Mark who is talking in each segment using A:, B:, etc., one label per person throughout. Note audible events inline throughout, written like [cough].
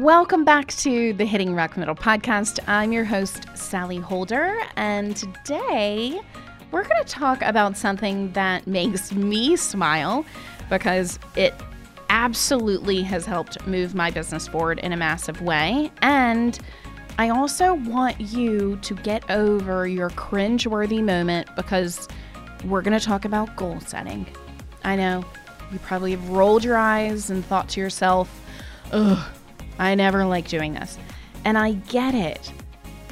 A: Welcome back to the Hitting Rock Metal podcast. I'm your host, Sally Holder, and today we're going to talk about something that makes me smile because it absolutely has helped move my business forward in a massive way. And I also want you to get over your cringeworthy moment because we're going to talk about goal setting. I know you probably have rolled your eyes and thought to yourself, ugh, I never like doing this. And I get it.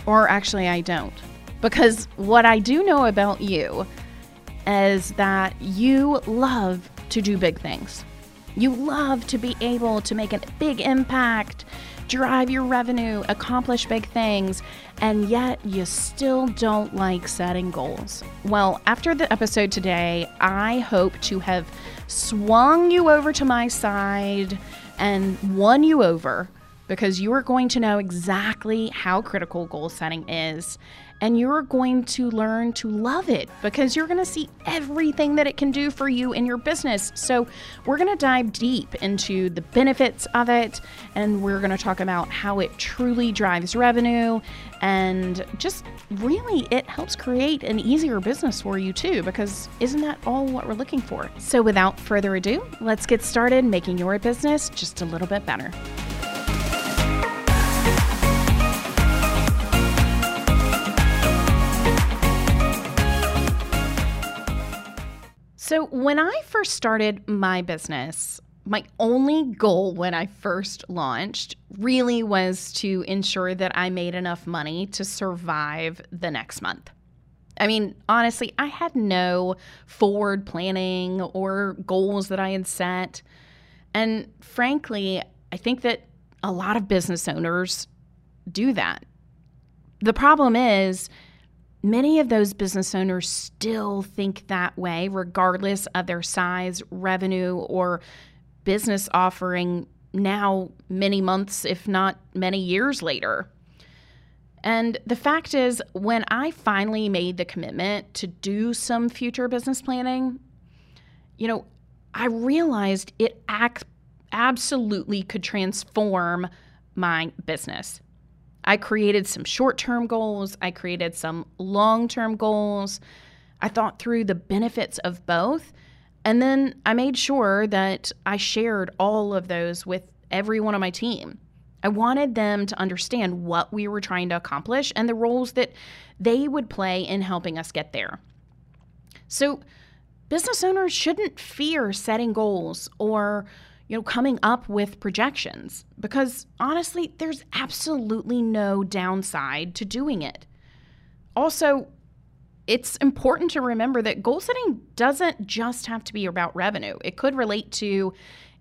A: Or actually, I don't. Because what I do know about you is that you love to do big things. You love to be able to make a big impact, drive your revenue, accomplish big things, and yet you still don't like setting goals. Well, after the episode today, I hope to have swung you over to my side and won you over because you are going to know exactly how critical goal setting is and you're going to learn to love it because you're going to see everything that it can do for you in your business. So, we're going to dive deep into the benefits of it and we're going to talk about how it truly drives revenue and just really it helps create an easier business for you too because isn't that all what we're looking for? So, without further ado, let's get started making your business just a little bit better. So, when I first started my business, my only goal when I first launched really was to ensure that I made enough money to survive the next month. I mean, honestly, I had no forward planning or goals that I had set. And frankly, I think that a lot of business owners do that. The problem is, Many of those business owners still think that way, regardless of their size, revenue, or business offering now, many months, if not many years later. And the fact is, when I finally made the commitment to do some future business planning, you know, I realized it ac- absolutely could transform my business. I created some short term goals, I created some long term goals. I thought through the benefits of both. And then I made sure that I shared all of those with everyone on my team. I wanted them to understand what we were trying to accomplish and the roles that they would play in helping us get there. So, business owners shouldn't fear setting goals or you know, coming up with projections because honestly, there's absolutely no downside to doing it. Also, it's important to remember that goal setting doesn't just have to be about revenue. It could relate to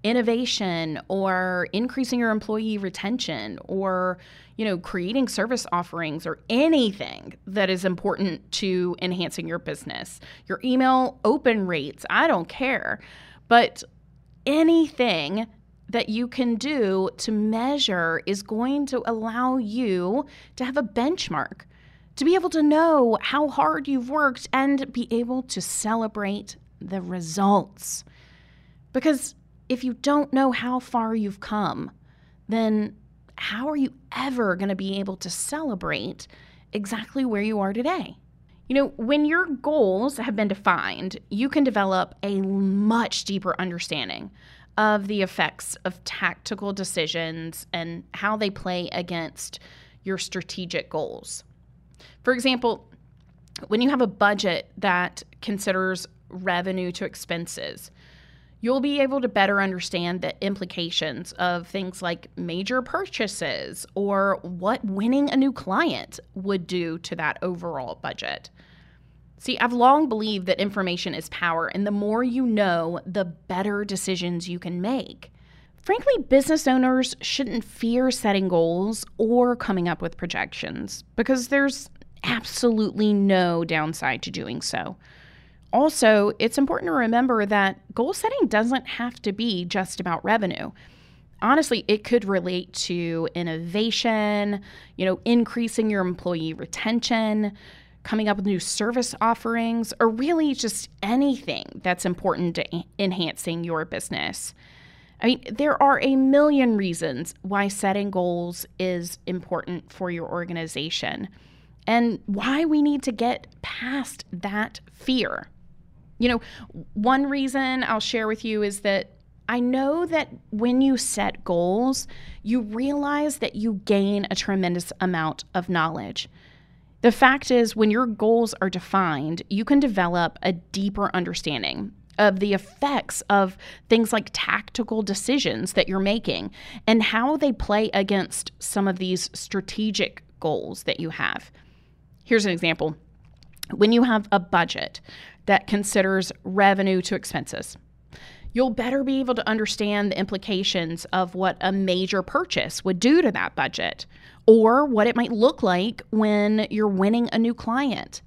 A: innovation or increasing your employee retention or you know creating service offerings or anything that is important to enhancing your business your email open rates i don't care but anything that you can do to measure is going to allow you to have a benchmark, to be able to know how hard you've worked and be able to celebrate the results. Because if you don't know how far you've come, then how are you ever going to be able to celebrate exactly where you are today? You know, when your goals have been defined, you can develop a much deeper understanding of the effects of tactical decisions and how they play against your strategic goals. For example, when you have a budget that considers revenue to expenses, you'll be able to better understand the implications of things like major purchases or what winning a new client would do to that overall budget. See, I've long believed that information is power, and the more you know, the better decisions you can make. Frankly, business owners shouldn't fear setting goals or coming up with projections because there's absolutely no downside to doing so. Also, it's important to remember that goal setting doesn't have to be just about revenue. Honestly, it could relate to innovation, you know, increasing your employee retention, coming up with new service offerings, or really just anything that's important to enhancing your business. I mean, there are a million reasons why setting goals is important for your organization and why we need to get past that fear. You know, one reason I'll share with you is that I know that when you set goals, you realize that you gain a tremendous amount of knowledge. The fact is, when your goals are defined, you can develop a deeper understanding of the effects of things like tactical decisions that you're making and how they play against some of these strategic goals that you have. Here's an example when you have a budget that considers revenue to expenses, you'll better be able to understand the implications of what a major purchase would do to that budget or what it might look like when you're winning a new client.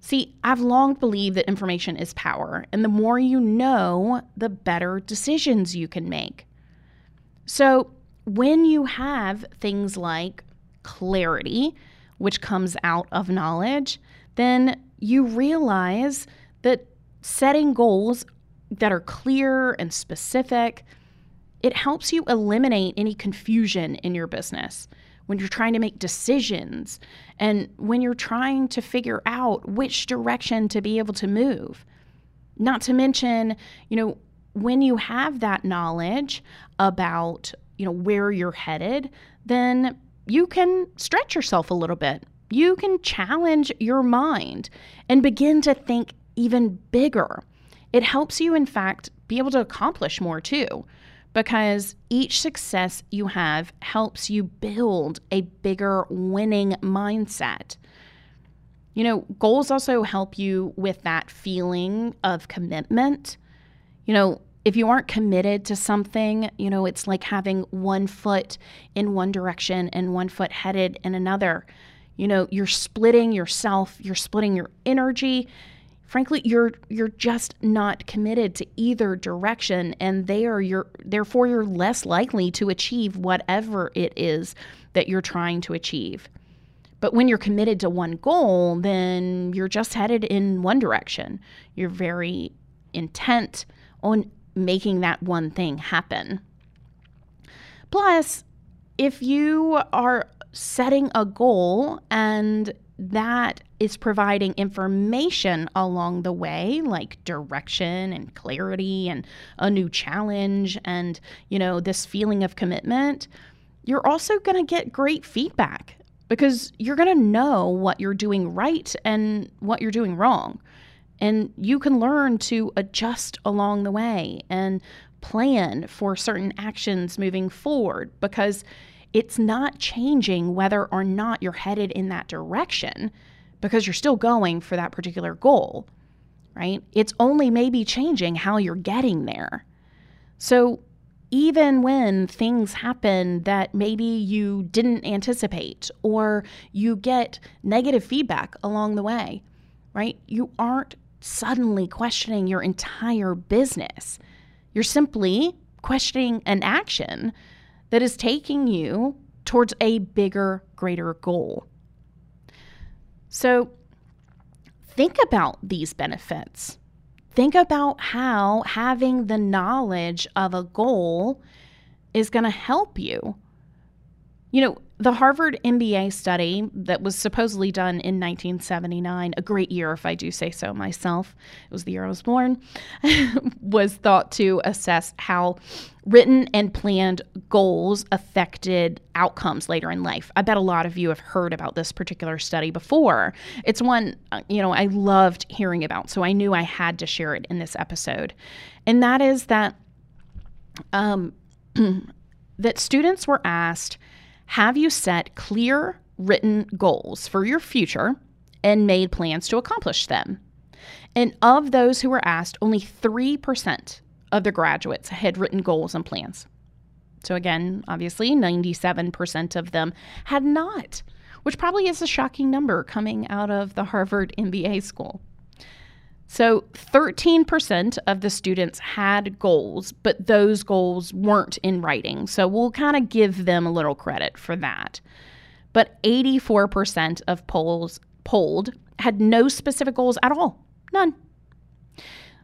A: See, I've long believed that information is power, and the more you know, the better decisions you can make. So, when you have things like clarity, which comes out of knowledge, then you realize that setting goals that are clear and specific, it helps you eliminate any confusion in your business when you're trying to make decisions, and when you're trying to figure out which direction to be able to move. Not to mention, you know, when you have that knowledge about, you know, where you're headed, then you can stretch yourself a little bit. You can challenge your mind and begin to think even bigger. It helps you, in fact, be able to accomplish more too because each success you have helps you build a bigger winning mindset. You know, goals also help you with that feeling of commitment. You know, if you aren't committed to something, you know, it's like having one foot in one direction and one foot headed in another. You know, you're splitting yourself, you're splitting your energy, frankly you're you're just not committed to either direction and they are your therefore you're less likely to achieve whatever it is that you're trying to achieve. But when you're committed to one goal then you're just headed in one direction. You're very intent on making that one thing happen. Plus if you are setting a goal and that is providing information along the way, like direction and clarity and a new challenge and, you know, this feeling of commitment, you're also going to get great feedback because you're going to know what you're doing right and what you're doing wrong. And you can learn to adjust along the way and plan for certain actions moving forward because it's not changing whether or not you're headed in that direction because you're still going for that particular goal, right? It's only maybe changing how you're getting there. So, even when things happen that maybe you didn't anticipate or you get negative feedback along the way, right? You aren't suddenly questioning your entire business. You're simply questioning an action that is taking you towards a bigger, greater goal. So think about these benefits. Think about how having the knowledge of a goal is going to help you. You know, the Harvard MBA study that was supposedly done in 1979, a great year if I do say so myself, it was the year I was born, [laughs] was thought to assess how written and planned goals affected outcomes later in life. I bet a lot of you have heard about this particular study before. It's one, uh, you know, I loved hearing about, so I knew I had to share it in this episode. And that is that um, [clears throat] that students were asked have you set clear written goals for your future and made plans to accomplish them? And of those who were asked, only 3% of the graduates had written goals and plans. So, again, obviously, 97% of them had not, which probably is a shocking number coming out of the Harvard MBA school. So 13% of the students had goals, but those goals weren't in writing. So we'll kind of give them a little credit for that. But 84% of polls polled had no specific goals at all. None.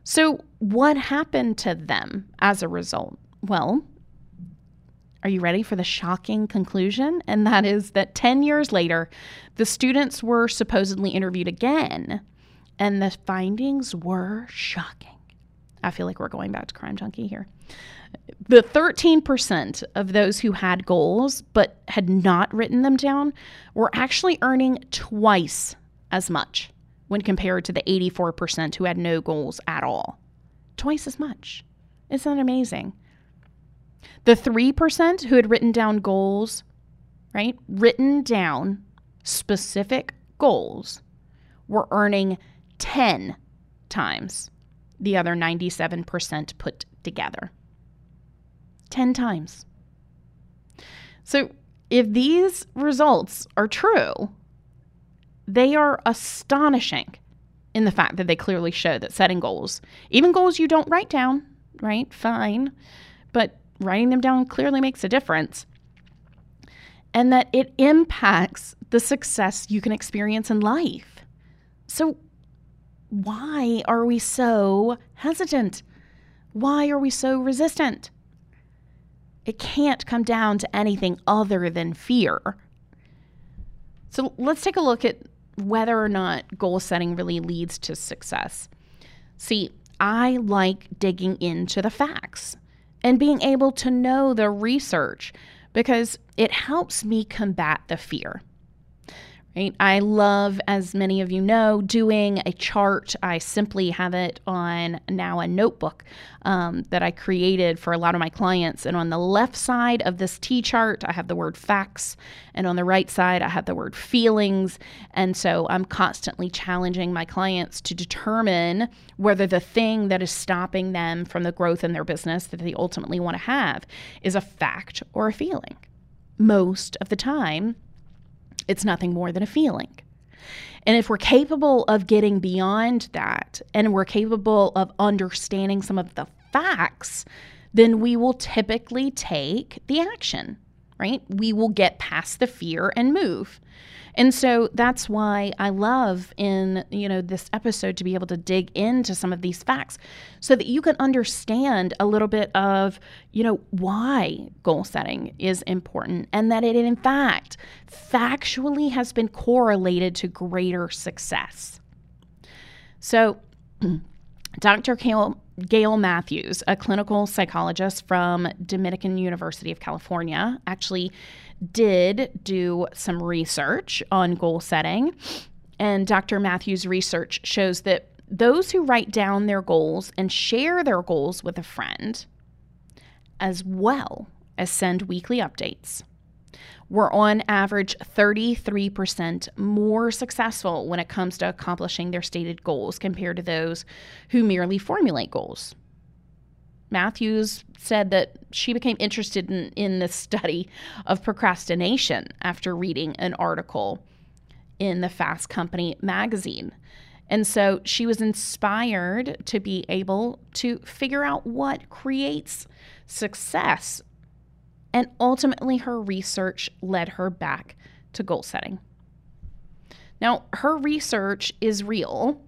A: So what happened to them as a result? Well, are you ready for the shocking conclusion? And that is that 10 years later, the students were supposedly interviewed again, and the findings were shocking. I feel like we're going back to Crime Junkie here. The 13% of those who had goals but had not written them down were actually earning twice as much when compared to the 84% who had no goals at all. Twice as much. Isn't that amazing? The 3% who had written down goals, right? Written down specific goals were earning 10 times the other 97% put together. 10 times. So, if these results are true, they are astonishing in the fact that they clearly show that setting goals, even goals you don't write down, right? Fine. But writing them down clearly makes a difference. And that it impacts the success you can experience in life. So, why are we so hesitant? Why are we so resistant? It can't come down to anything other than fear. So let's take a look at whether or not goal setting really leads to success. See, I like digging into the facts and being able to know the research because it helps me combat the fear. Right? I love, as many of you know, doing a chart. I simply have it on now a notebook um, that I created for a lot of my clients. And on the left side of this T chart, I have the word facts. And on the right side, I have the word feelings. And so I'm constantly challenging my clients to determine whether the thing that is stopping them from the growth in their business that they ultimately want to have is a fact or a feeling. Most of the time, it's nothing more than a feeling. And if we're capable of getting beyond that and we're capable of understanding some of the facts, then we will typically take the action, right? We will get past the fear and move. And so that's why I love in, you know, this episode to be able to dig into some of these facts so that you can understand a little bit of, you know, why goal setting is important and that it in fact factually has been correlated to greater success. So [clears throat] Dr. Gail, Gail Matthews, a clinical psychologist from Dominican University of California, actually did do some research on goal setting. And Dr. Matthews' research shows that those who write down their goals and share their goals with a friend, as well as send weekly updates, were on average 33% more successful when it comes to accomplishing their stated goals compared to those who merely formulate goals. Matthews said that she became interested in, in the study of procrastination after reading an article in the Fast Company magazine. And so she was inspired to be able to figure out what creates success. And ultimately, her research led her back to goal setting. Now, her research is real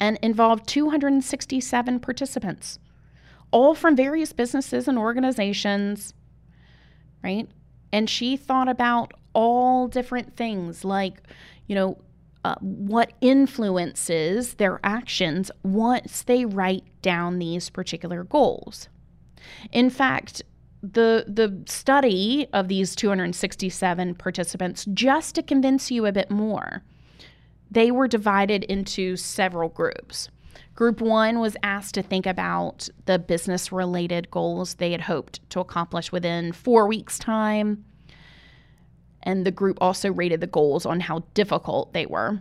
A: and involved 267 participants all from various businesses and organizations, right? And she thought about all different things like, you know, uh, what influences their actions once they write down these particular goals. In fact, the the study of these 267 participants just to convince you a bit more they were divided into several groups Group one was asked to think about the business related goals they had hoped to accomplish within four weeks' time. And the group also rated the goals on how difficult they were.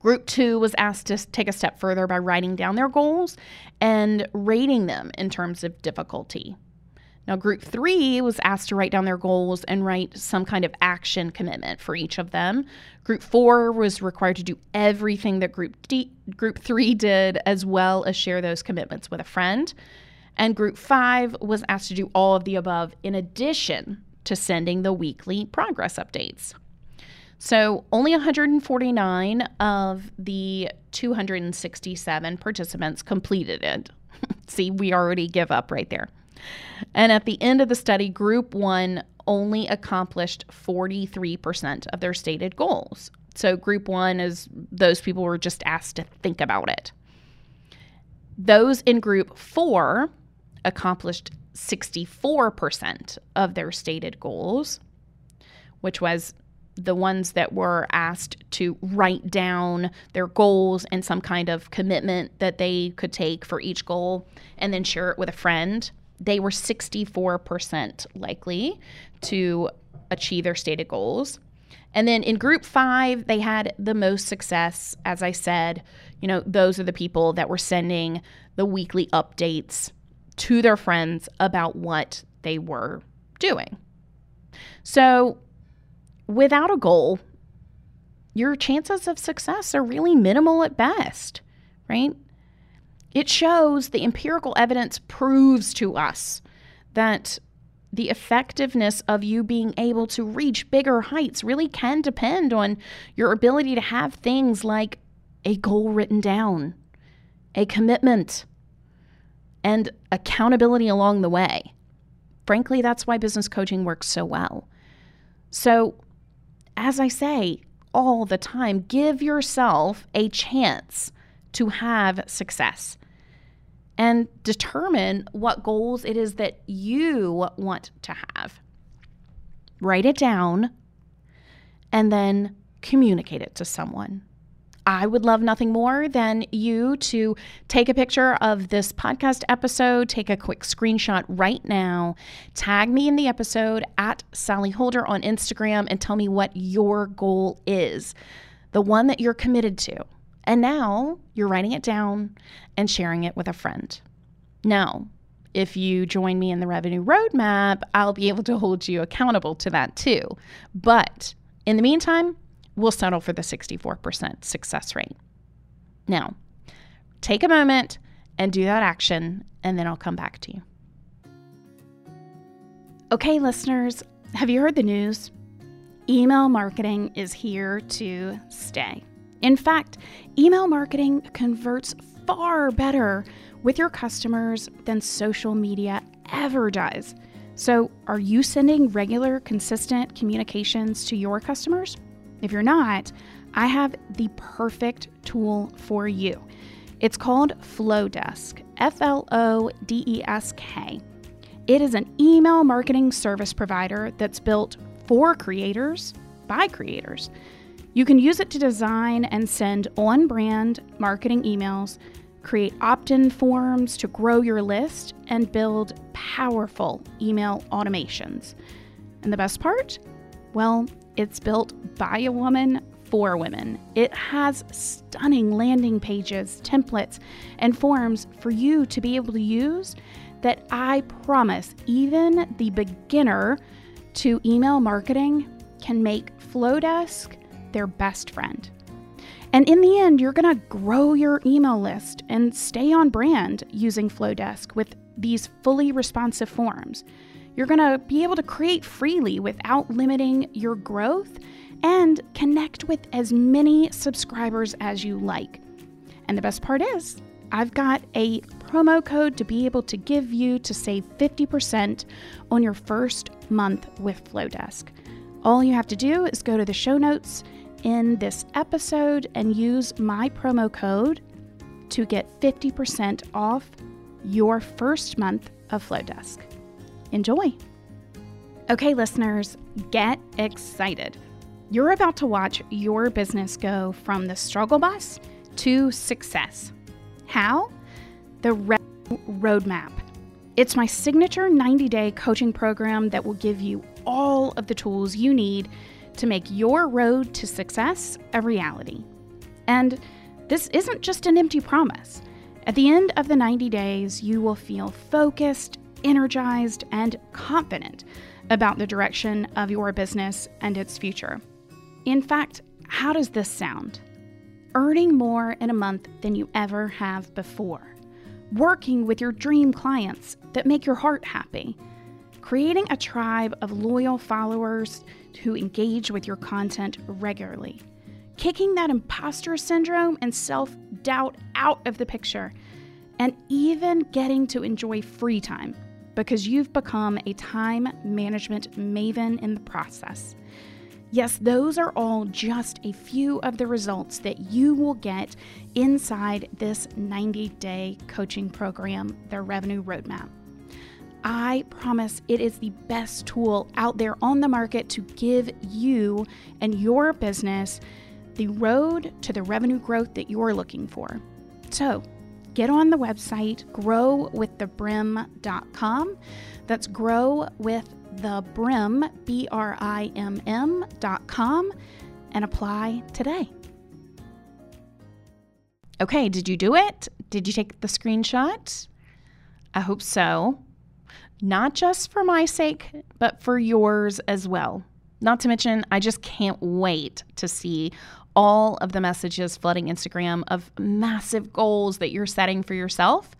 A: Group two was asked to take a step further by writing down their goals and rating them in terms of difficulty. Now, group three was asked to write down their goals and write some kind of action commitment for each of them. Group four was required to do everything that group D, group three did, as well as share those commitments with a friend. And group five was asked to do all of the above in addition to sending the weekly progress updates. So, only 149 of the 267 participants completed it. [laughs] See, we already give up right there. And at the end of the study, group one only accomplished 43% of their stated goals. So, group one is those people were just asked to think about it. Those in group four accomplished 64% of their stated goals, which was the ones that were asked to write down their goals and some kind of commitment that they could take for each goal and then share it with a friend. They were 64% likely to achieve their stated goals. And then in group five, they had the most success. As I said, you know, those are the people that were sending the weekly updates to their friends about what they were doing. So, without a goal, your chances of success are really minimal at best, right? It shows the empirical evidence proves to us that the effectiveness of you being able to reach bigger heights really can depend on your ability to have things like a goal written down, a commitment, and accountability along the way. Frankly, that's why business coaching works so well. So, as I say all the time, give yourself a chance to have success and determine what goals it is that you want to have. Write it down and then communicate it to someone. I would love nothing more than you to take a picture of this podcast episode, take a quick screenshot right now, tag me in the episode at Sally Holder on Instagram, and tell me what your goal is, the one that you're committed to. And now you're writing it down and sharing it with a friend. Now, if you join me in the revenue roadmap, I'll be able to hold you accountable to that too. But in the meantime, we'll settle for the 64% success rate. Now, take a moment and do that action, and then I'll come back to you. Okay, listeners, have you heard the news? Email marketing is here to stay. In fact, email marketing converts far better with your customers than social media ever does. So, are you sending regular, consistent communications to your customers? If you're not, I have the perfect tool for you. It's called Flodesk, F L O D E S K. It is an email marketing service provider that's built for creators by creators. You can use it to design and send on brand marketing emails, create opt in forms to grow your list, and build powerful email automations. And the best part? Well, it's built by a woman for women. It has stunning landing pages, templates, and forms for you to be able to use that I promise even the beginner to email marketing can make Flodesk their best friend. And in the end, you're going to grow your email list and stay on brand using Flodesk with these fully responsive forms. You're going to be able to create freely without limiting your growth and connect with as many subscribers as you like. And the best part is, I've got a promo code to be able to give you to save 50% on your first month with Flodesk. All you have to do is go to the show notes in this episode and use my promo code to get 50% off your first month of Flodesk. Enjoy. Okay, listeners, get excited. You're about to watch your business go from the struggle bus to success. How? The Roadmap. It's my signature 90 day coaching program that will give you all of the tools you need to make your road to success a reality. And this isn't just an empty promise. At the end of the 90 days, you will feel focused, energized, and confident about the direction of your business and its future. In fact, how does this sound? Earning more in a month than you ever have before, working with your dream clients that make your heart happy, creating a tribe of loyal followers who engage with your content regularly, kicking that imposter syndrome and self doubt out of the picture, and even getting to enjoy free time
B: because you've become a time management maven in the process. Yes, those are all just a few of the results that you will get inside this 90 day coaching program, the Revenue Roadmap. I promise it is the best tool out there on the market to give you and your business the road to the revenue growth that you're looking for. So, get on the website growwiththebrimm.com. That's grow with the brim, B R I M M dot com, and apply today.
A: Okay, did you do it? Did you take the screenshot? I hope so. Not just for my sake, but for yours as well. Not to mention, I just can't wait to see all of the messages flooding Instagram of massive goals that you're setting for yourself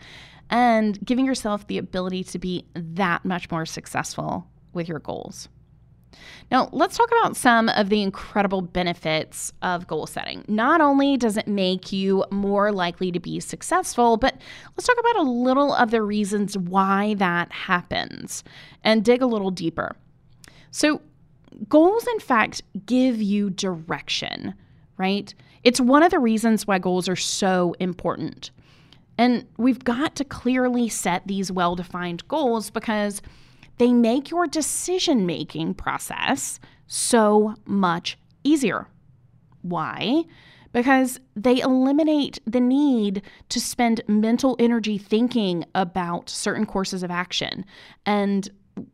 A: and giving yourself the ability to be that much more successful with your goals. Now, let's talk about some of the incredible benefits of goal setting. Not only does it make you more likely to be successful, but let's talk about a little of the reasons why that happens and dig a little deeper. So, goals, in fact, give you direction, right? It's one of the reasons why goals are so important. And we've got to clearly set these well defined goals because they make your decision making process so much easier. Why? Because they eliminate the need to spend mental energy thinking about certain courses of action and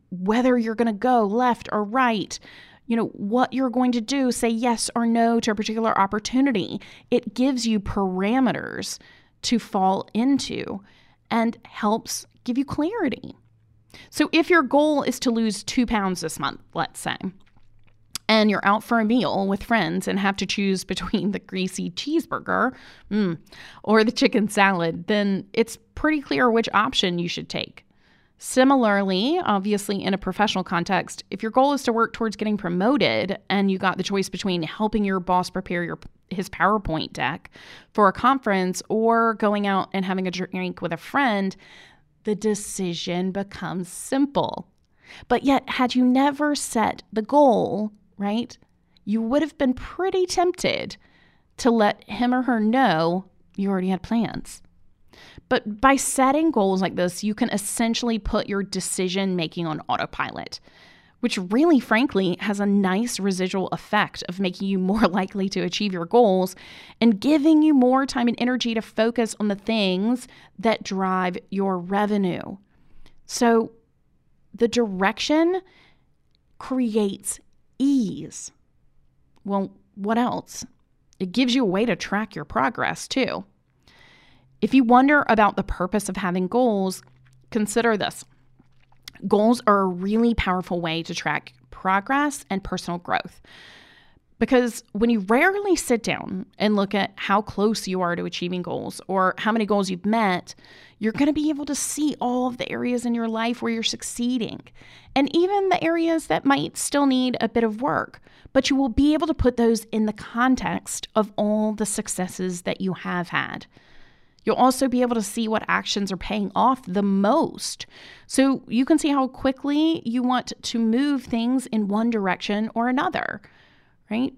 A: whether you're going to go left or right, you know, what you're going to do, say yes or no to a particular opportunity. It gives you parameters to fall into and helps give you clarity. So if your goal is to lose two pounds this month, let's say, and you're out for a meal with friends and have to choose between the greasy cheeseburger mm, or the chicken salad, then it's pretty clear which option you should take. Similarly, obviously, in a professional context, if your goal is to work towards getting promoted and you got the choice between helping your boss prepare your his PowerPoint deck for a conference or going out and having a drink with a friend, the decision becomes simple. But yet, had you never set the goal, right, you would have been pretty tempted to let him or her know you already had plans. But by setting goals like this, you can essentially put your decision making on autopilot which really, frankly, has a nice residual effect of making you [laughs] more likely to achieve your goals and giving you more time and energy to focus on the things that drive your revenue. So, the direction creates ease. Well, what else? It gives you a way to track your progress too. If you wonder about the purpose of having goals, consider this. Goals are a really powerful way to track progress and personal growth. Because when you rarely sit down and look at how close you are to achieving goals or how many goals you've met, you're going to be able to see all of the areas in your life where you're succeeding and even the areas that might still need a bit of work. But you will be able to put those in the context of all the successes that you have had. You'll also be able to see what actions are paying off the most. So you can see how quickly you want to move things in one direction or another, right?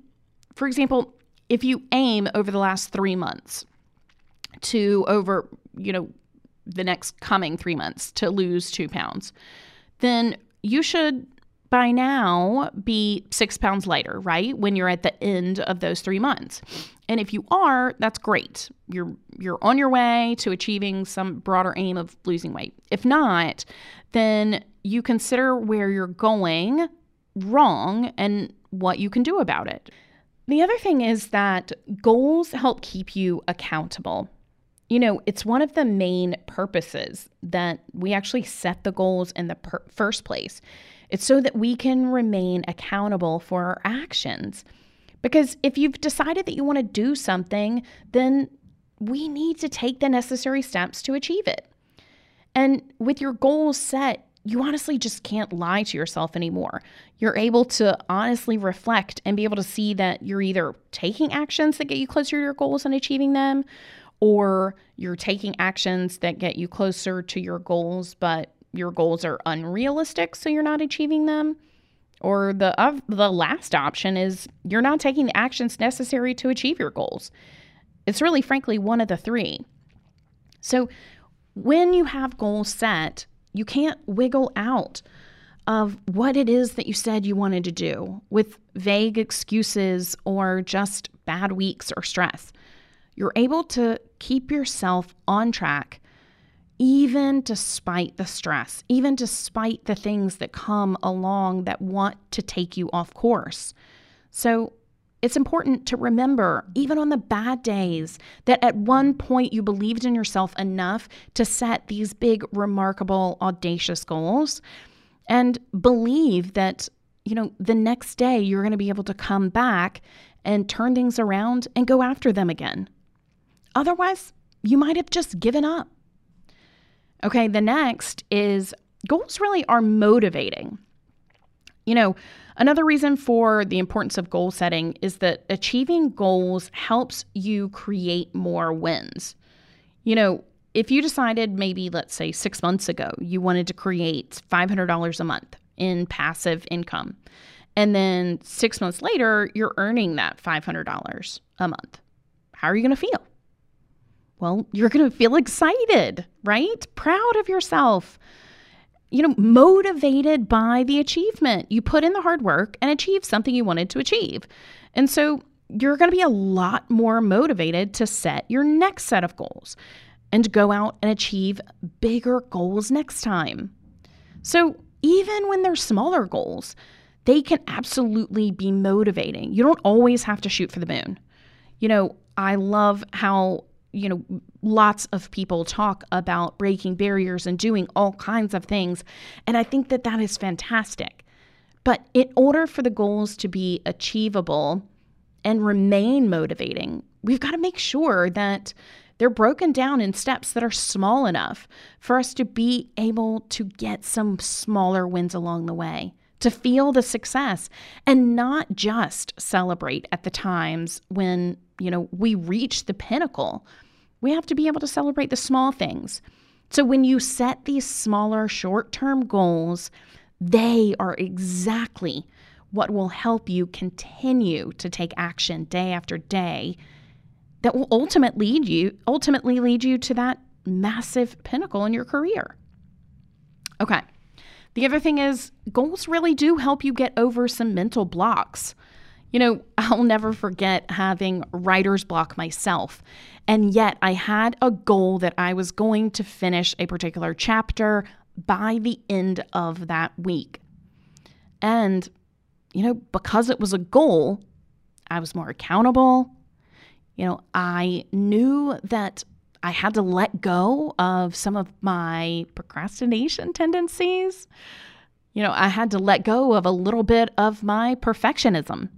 A: For example, if you aim over the last three months to over, you know, the next coming three months to lose two pounds, then you should by now be six pounds lighter, right? When you're at the end of those three months. And if you are, that's great. You're you're on your way to achieving some broader aim of losing weight. If not, then you consider where you're going wrong and what you can do about it. The other thing is that goals help keep you accountable. You know, it's one of the main purposes that we actually set the goals in the per- first place it's so that we can remain accountable for our actions. Because if you've decided that you want to do something, then we need to take the necessary steps to achieve it. And with your goals set, you honestly just can't lie to yourself anymore. You're able to honestly reflect and be able to see that you're either taking actions that get you closer to your goals and achieving them, or you're taking actions that get you closer to your goals, but your goals are unrealistic, so you're not achieving them. Or the uh, the last option is you're not taking the actions necessary to achieve your goals. It's really frankly one of the three. So when you have goals set, you can't wiggle out of what it is that you said you wanted to do with vague excuses or just bad weeks or stress. You're able to keep yourself on track even despite the stress, even despite the things that come along that want to take you off course. So, it's important to remember, even on the bad days, that at one point you believed in yourself enough to set these big, remarkable, audacious goals and believe that, you know, the next day you're going to be able to come back and turn things around and go after them again. Otherwise, you might have just given up. Okay, the next is goals really are motivating. You know, another reason for the importance of goal setting is that achieving goals helps you create more wins. You know, if you decided maybe, let's say, six months ago, you wanted to create $500 a month in passive income, and then six months later, you're earning that $500 a month, how are you going to feel? Well, you're going to feel excited, right? Proud of yourself. You know, motivated by the achievement. You put in the hard work and achieve something you wanted to achieve. And so you're going to be a lot more motivated to set your next set of goals and go out and achieve bigger goals next time. So even when they're smaller goals, they can absolutely be motivating. You don't always have to shoot for the moon. You know, I love how you know, lots of people talk about breaking barriers and doing all kinds of things. And I think that that is fantastic. But in order for the goals to be achievable and remain motivating, we've got to make sure that they're broken down in steps that are small enough for us to be able to get some smaller wins along the way, to feel the success and not just celebrate at the times when, you know, we reach the pinnacle we have to be able to celebrate the small things. So when you set these smaller short term goals, they are exactly what will help you continue to take action day after day that will ultimately lead you ultimately lead you to that massive pinnacle in your career. Okay. The other thing is goals really do help you get over some mental blocks. You know, [laughs] I'll never forget having writer's block myself. And yet I had a goal that I was going to finish a particular chapter by the end of that week. And, you know, because it was a goal, I was more accountable. You know, I knew that I had to let go of some of my procrastination tendencies. You know, I had to let go of a little bit of my perfectionism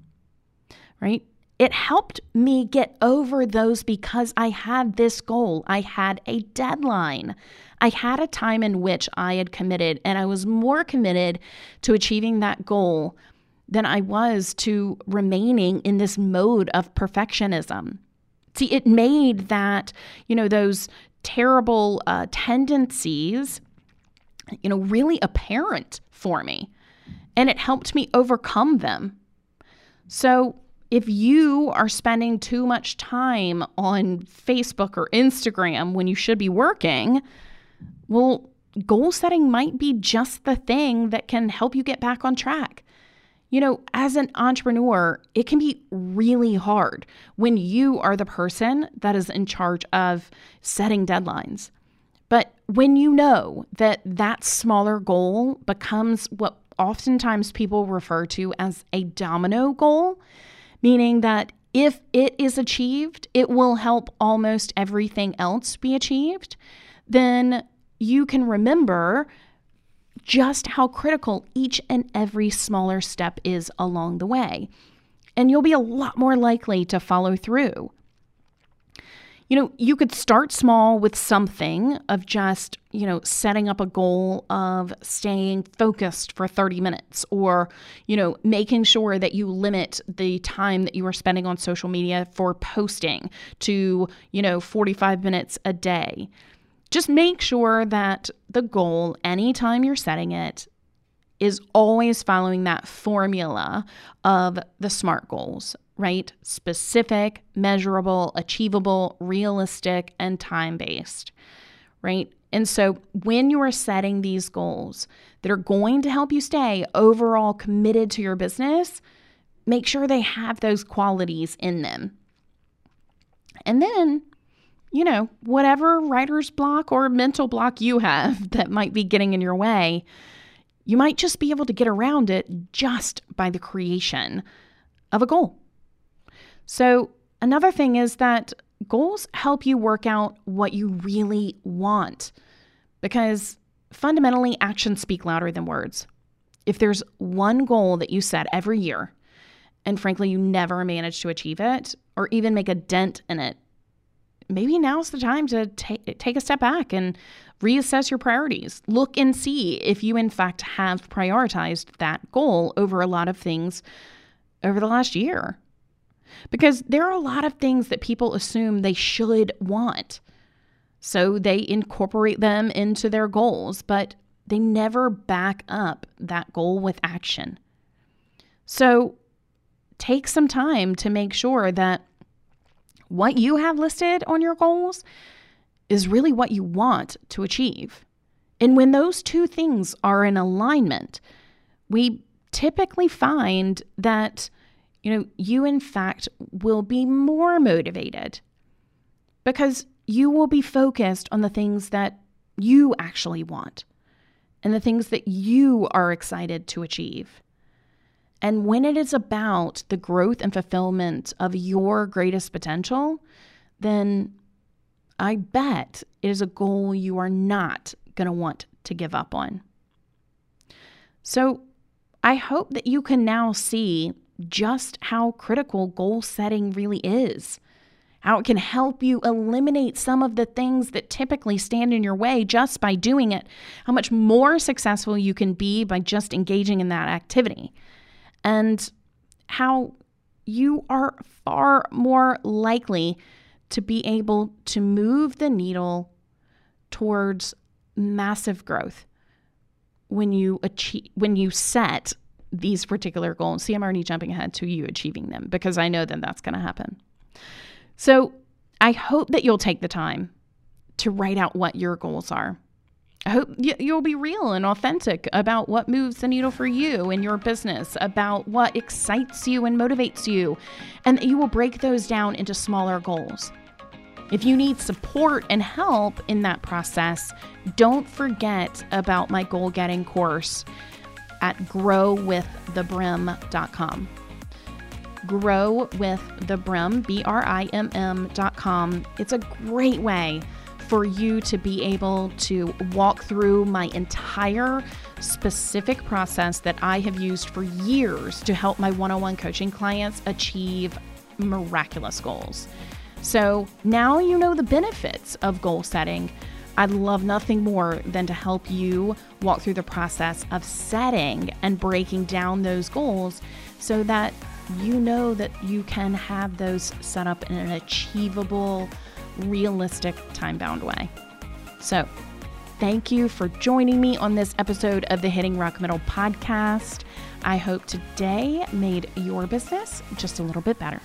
A: right? It helped me get over those because I had this goal. I had a deadline. I had a time in which I had committed, and I was more committed to achieving that goal than I was to remaining in this mode of perfectionism. See, it made that, you know, those terrible uh, tendencies, you know, really apparent for me. And it helped me overcome them. So, if you are spending too much time on Facebook or Instagram when you should be working, well, goal setting might be just the thing that can help you get back on track. You know, as an entrepreneur, it can be really hard when you are the person that is in charge of setting deadlines. But when you know that that smaller goal becomes what oftentimes people refer to as a domino goal, meaning that if it is achieved, it will help almost everything else be achieved, then you can remember just how critical each and every smaller step is along the way. And you'll be a lot more likely to follow through you know, you could start small with something of just, you know, setting up a goal of staying focused for 30 minutes or, you know, making sure that you limit the time that you are spending on social media for posting to, you know, 45 minutes a day. just make sure that the goal, anytime you're setting it, is always following that formula of the SMART goals, right? Specific, measurable, achievable, realistic, and time based, right? And so when you are setting these goals that are going to help you stay overall committed to your business, make sure they have those qualities in them. And then, you know, whatever writer's block or mental block you have [laughs] that might be getting in your way, you might just be able to get around it just by the creation of a goal. So, another thing is that goals help you work out what you really want because fundamentally, actions speak louder than words. If there's one goal that you set every year, and frankly, you never manage to achieve it or even make a dent in it, maybe now's the time to take, take a step back and reassess your priorities. Look and see if you, in fact, have prioritized that goal over a lot of things over the last year. Because there are a lot of things that people assume they should want. So they incorporate them into their goals, but they never back up that goal with action. So take some time to make sure that what you have listed on your goals is really what you want to achieve. And when those two things are in alignment, we typically find that you know you in fact will be more motivated because you will be focused on the things that you actually want and the things that you are excited to achieve. And when it is about the growth and fulfillment of your greatest potential, then I bet it is a goal you are not going to want to give up on. So I hope that you can now see just how critical goal setting really is, how it can help you eliminate some of the things that typically stand in your way just by doing it, how much more successful you can be by just engaging in that activity, and how you are far more likely to be able to move the needle towards massive growth when you achieve when you set these particular goals. See, I'm already jumping ahead to you achieving them because I know that that's going to happen. So, I hope that you'll take the time to write out what your goals are. I hope you'll be real and authentic about what moves the needle for you in your business, about what excites you and motivates you, and that you will break those down into smaller goals. If you need support and help in that process, don't forget about my goal getting course at growwiththebrimm.com. Grow with the Brimm, B R I M M.com. It's a great way for you to be able to walk through my entire specific process that I have used for years to help my one on one coaching clients achieve miraculous goals. So now you know the benefits of goal setting. I'd love nothing more than to help you walk through the process of setting and breaking down those goals so that you know that you can have those set up in an achievable, realistic, time bound way. So, thank you for joining me on this episode of the Hitting Rock Middle podcast. I hope today made your business just a little bit better.